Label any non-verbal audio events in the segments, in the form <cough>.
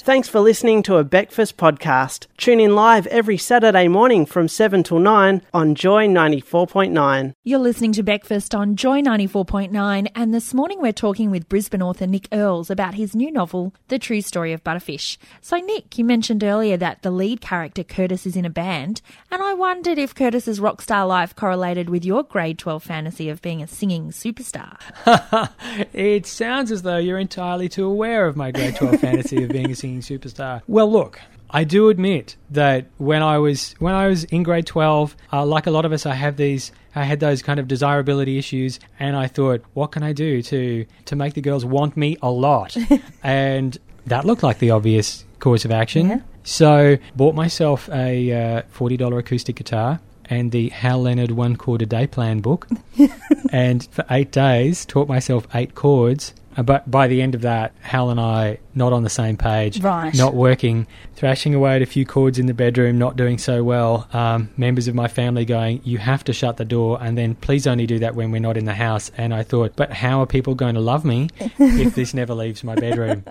Thanks for listening to a Breakfast podcast. Tune in live every Saturday morning from 7 till 9 on Joy 94.9. You're listening to Breakfast on Joy 94.9, and this morning we're talking with Brisbane author Nick Earls about his new novel, The True Story of Butterfish. So, Nick, you mentioned earlier that the lead character, Curtis, is in a band, and I wondered if Curtis's rock star life correlated with your grade 12 fantasy of being a singing superstar. <laughs> it sounds as though you're entirely too aware of my grade 12 fantasy of being a singing <laughs> superstar. Well, look, I do admit that when I was when I was in grade 12, uh, like a lot of us, I have these I had those kind of desirability issues, and I thought, what can I do to to make the girls want me a lot? <laughs> and that looked like the obvious course of action. Yeah. So bought myself a uh, forty dollar acoustic guitar and the Hal Leonard one chord a day plan book, <laughs> and for eight days taught myself eight chords. Uh, But by the end of that, Hal and I not on the same page, Right. not working, thrashing away at a few chords in the bedroom, not doing so well. Um, members of my family going, "You have to shut the door," and then please only do that when we're not in the house. And I thought, but how are people going to love me <laughs> if this never leaves my bedroom?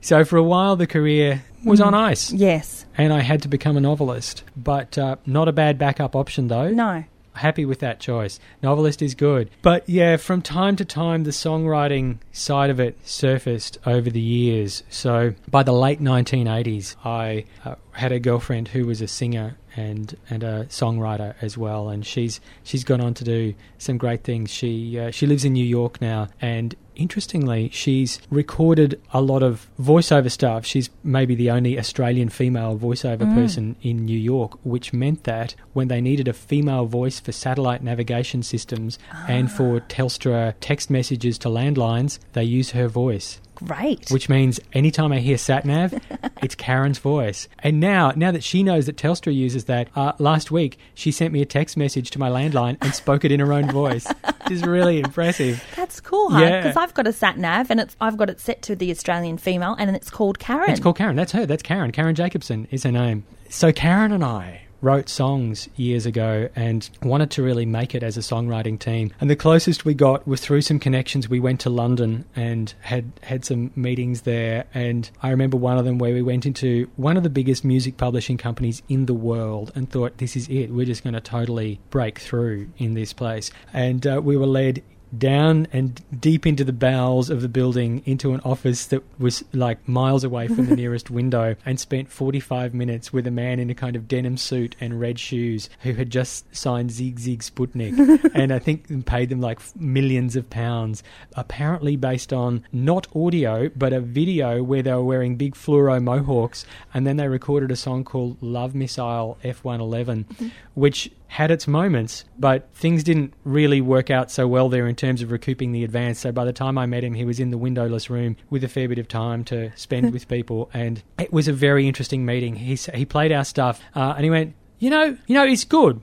So for a while, the career was on ice, Yes. and I had to become a novelist. But uh, not a bad backup option, though No. Happy with that choice. Novelist is good. But yeah, from time to time, the songwriting side of it surfaced over the years. So by the late 1980s, I uh, had a girlfriend who was a singer and and a songwriter as well, and she's she's gone on to do some great things. She uh, she lives in New York now, and interestingly, she's recorded a lot of voiceover stuff. She's maybe the only Australian female voiceover person in New York, which meant that when they needed a female voice for satellite navigation systems and for Telstra text messages to landlines, they use her voice. Great. Which means anytime I hear satnav, <laughs> it's Karen's voice. And now, now that she knows that Telstra uses that, uh, last week she sent me a text message to my landline and spoke it in her own voice, which is really impressive. That's cool, huh? Yeah. Because I've got a sat nav and it's I've got it set to the Australian female and it's called Karen. It's called Karen. That's her. That's Karen. Karen Jacobson is her name. So Karen and I wrote songs years ago and wanted to really make it as a songwriting team. And the closest we got was through some connections. We went to London and had had some meetings there. And I remember one of them where we went into one of the biggest music publishing companies in the world and thought, this is it. We're just going to totally break through in this place. And uh, we were led down and deep into the bowels of the building into an office that was like miles away from the <laughs> nearest window and spent 45 minutes with a man in a kind of denim suit and red shoes who had just signed Sigue Sigue Sputnik <laughs> and I think paid them like millions of pounds apparently based on not audio but a video where they were wearing big fluoro mohawks and then they recorded a song called Love Missile F111 mm-hmm. which had its moments, but things didn't really work out so well there in terms of recouping the advance. So by the time I met him, he was in the windowless room with a fair bit of time to spend <laughs> with people, and it was a very interesting meeting. He he played our stuff, uh, and he went, you know, you know, it's good,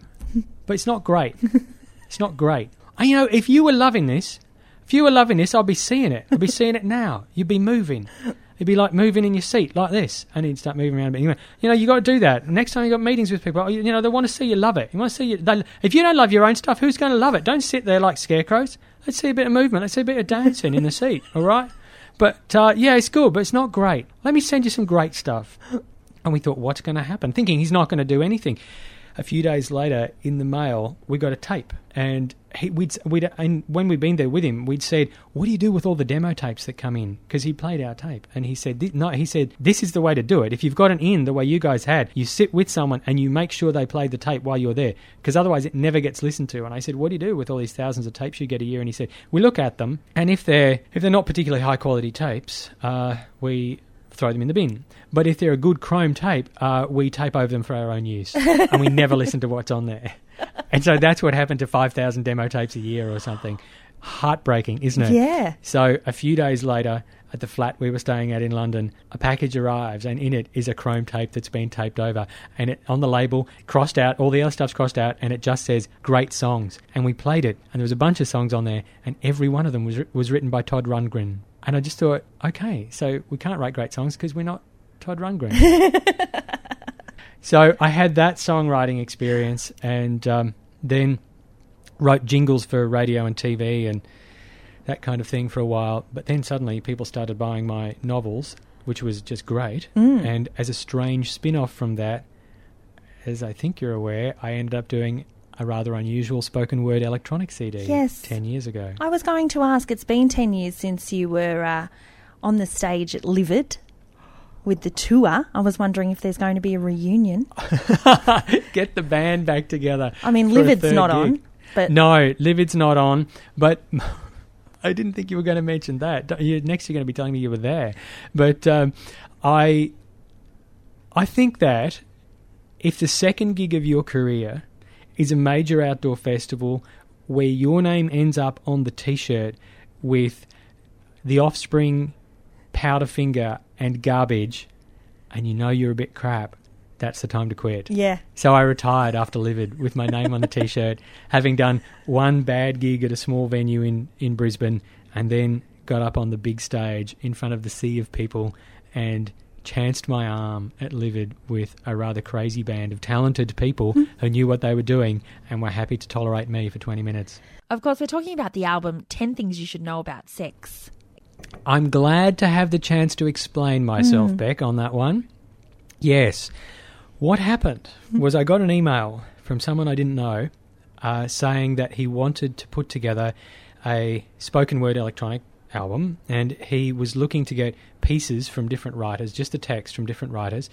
but it's not great. It's not great. And you know, if you were loving this, if you were loving this, I'd be seeing it. I'd be seeing it now. You'd be moving. It'd be like moving in your seat like this, and he'd start moving around. a bit. Anyway, you know, you got to do that. Next time you got meetings with people, you know, they want to see you love it. You want to see you. They, if you don't love your own stuff, who's going to love it? Don't sit there like scarecrows. Let's see a bit of movement. Let's see a bit of dancing in the seat. <laughs> All right. But uh, yeah, it's good, but it's not great. Let me send you some great stuff. And we thought, what's going to happen? Thinking he's not going to do anything. A few days later, in the mail, we got a tape, and he, we'd, we'd and when we'd been there with him, we'd said, "What do you do with all the demo tapes that come in?" Because he played our tape, and he said, "No." He said, "This is the way to do it. If you've got an in the way you guys had, you sit with someone and you make sure they play the tape while you're there, because otherwise it never gets listened to." And I said, "What do you do with all these thousands of tapes you get a year?" And he said, "We look at them, and if they're if they're not particularly high quality tapes, uh, we." Throw them in the bin. But if they're a good chrome tape, uh, we tape over them for our own use, and we never <laughs> listen to what's on there. And so that's what happened to five thousand demo tapes a year or something. Heartbreaking, isn't it? Yeah. So a few days later, at the flat we were staying at in London, a package arrives, and in it is a chrome tape that's been taped over, and it on the label crossed out, all the other stuff's crossed out, and it just says "Great Songs." And we played it, and there was a bunch of songs on there, and every one of them was was written by Todd Rundgren. And I just thought, okay, so we can't write great songs because we're not Todd Rundgren. <laughs> so I had that songwriting experience and um, then wrote jingles for radio and TV and that kind of thing for a while. But then suddenly people started buying my novels, which was just great. Mm. And as a strange spin off from that, as I think you're aware, I ended up doing a rather unusual spoken word electronic CD Yes. 10 years ago. I was going to ask, it's been 10 years since you were uh, on the stage at Livid with the tour. I was wondering if there's going to be a reunion. <laughs> Get the band back together. I mean, Livid's not gig. on, but No, Livid's not on, but <laughs> I didn't think you were going to mention that. You, next, you're going to be telling me you were there. But um, I, I think that if the second gig of your career is a major outdoor festival where your name ends up on the T-shirt with the Offspring, Powderfinger, and Garbage, and you know you're a bit crap, that's the time to quit. yeah. So I retired after Livid with my name on the t-shirt, <laughs> having done one bad gig at a small venue in, in Brisbane, and then got up on the big stage in front of the sea of people and chanced my arm at Livid with a rather crazy band of talented people who knew what they were doing and were happy to tolerate me for 20 minutes. Of course, we're talking about the album 10 Things You Should Know About Sex. I'm glad to have the chance to explain myself, Bek, on that one. Yes. What happened <laughs> was I got an email from someone I didn't know uh, saying that he wanted to put together a spoken word electronic album and he was looking to get pieces from different writers, just the text from different writers.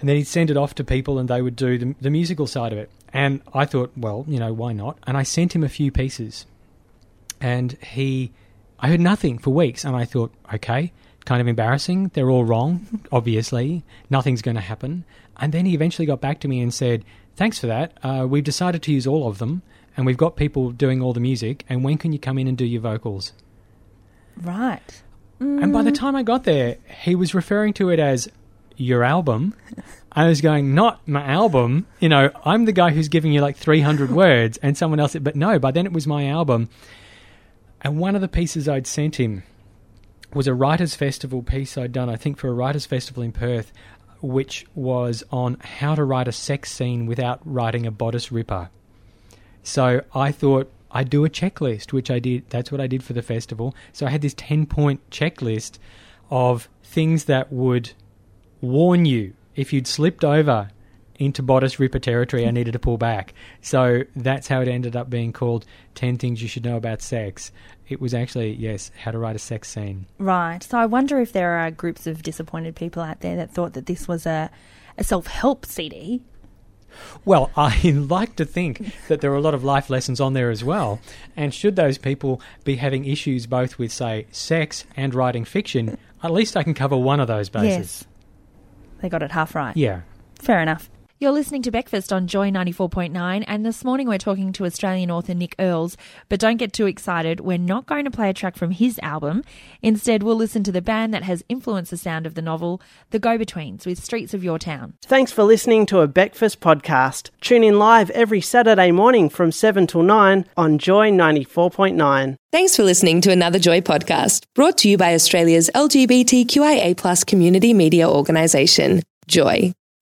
And then he'd send it off to people and they would do the, the musical side of it. And I thought, well, you know, why not? And I sent him a few pieces and he I heard nothing for weeks and I thought, okay, kind of embarrassing. They're all wrong, <laughs> obviously. Nothing's going to happen. And then he eventually got back to me and said, thanks for that. Uh, we've decided to use all of them and we've got people doing all the music. And when can you come in and do your vocals? Right. And by the time I got there, he was referring to it as your album. <laughs> I was going, not my album. You know, I'm the guy who's giving you like 300 <laughs> words and someone else. But no, by then it was my album. And one of the pieces I'd sent him was a Writers' Festival piece I'd done, I think, for a Writers' Festival in Perth, which was on how to write a sex scene without writing a bodice ripper. So I thought I'd do a checklist, which I did. That's what I did for the festival. So I had this 10 point checklist of things that would warn you if you'd slipped over into bodice ripper territory, I <laughs> needed to pull back. So that's how it ended up being called 10 Things You Should Know About Sex. It was actually, yes, how to write a sex scene. Right. So I wonder if there are groups of disappointed people out there that thought that this was a, a self help CD. Well, <laughs> I like to think that there are a lot of life lessons on there as well. And should those people be having issues both with, say, sex and writing fiction, at least I can cover one of those bases. Yes. They got it half right. Yeah. Fair enough. You're listening to Breakfast on Joy 94.9, and this morning we're talking to Australian author Nick Earls. But don't get too excited, we're not going to play a track from his album. Instead, we'll listen to the band that has influenced the sound of the novel, The Go Betweens, with Streets of Your Town. Thanks for listening to a Breakfast podcast. Tune in live every Saturday morning from 7 till 9 on Joy 94.9. Thanks for listening to another Joy podcast brought to you by Australia's LGBTQIA community media organisation, Joy.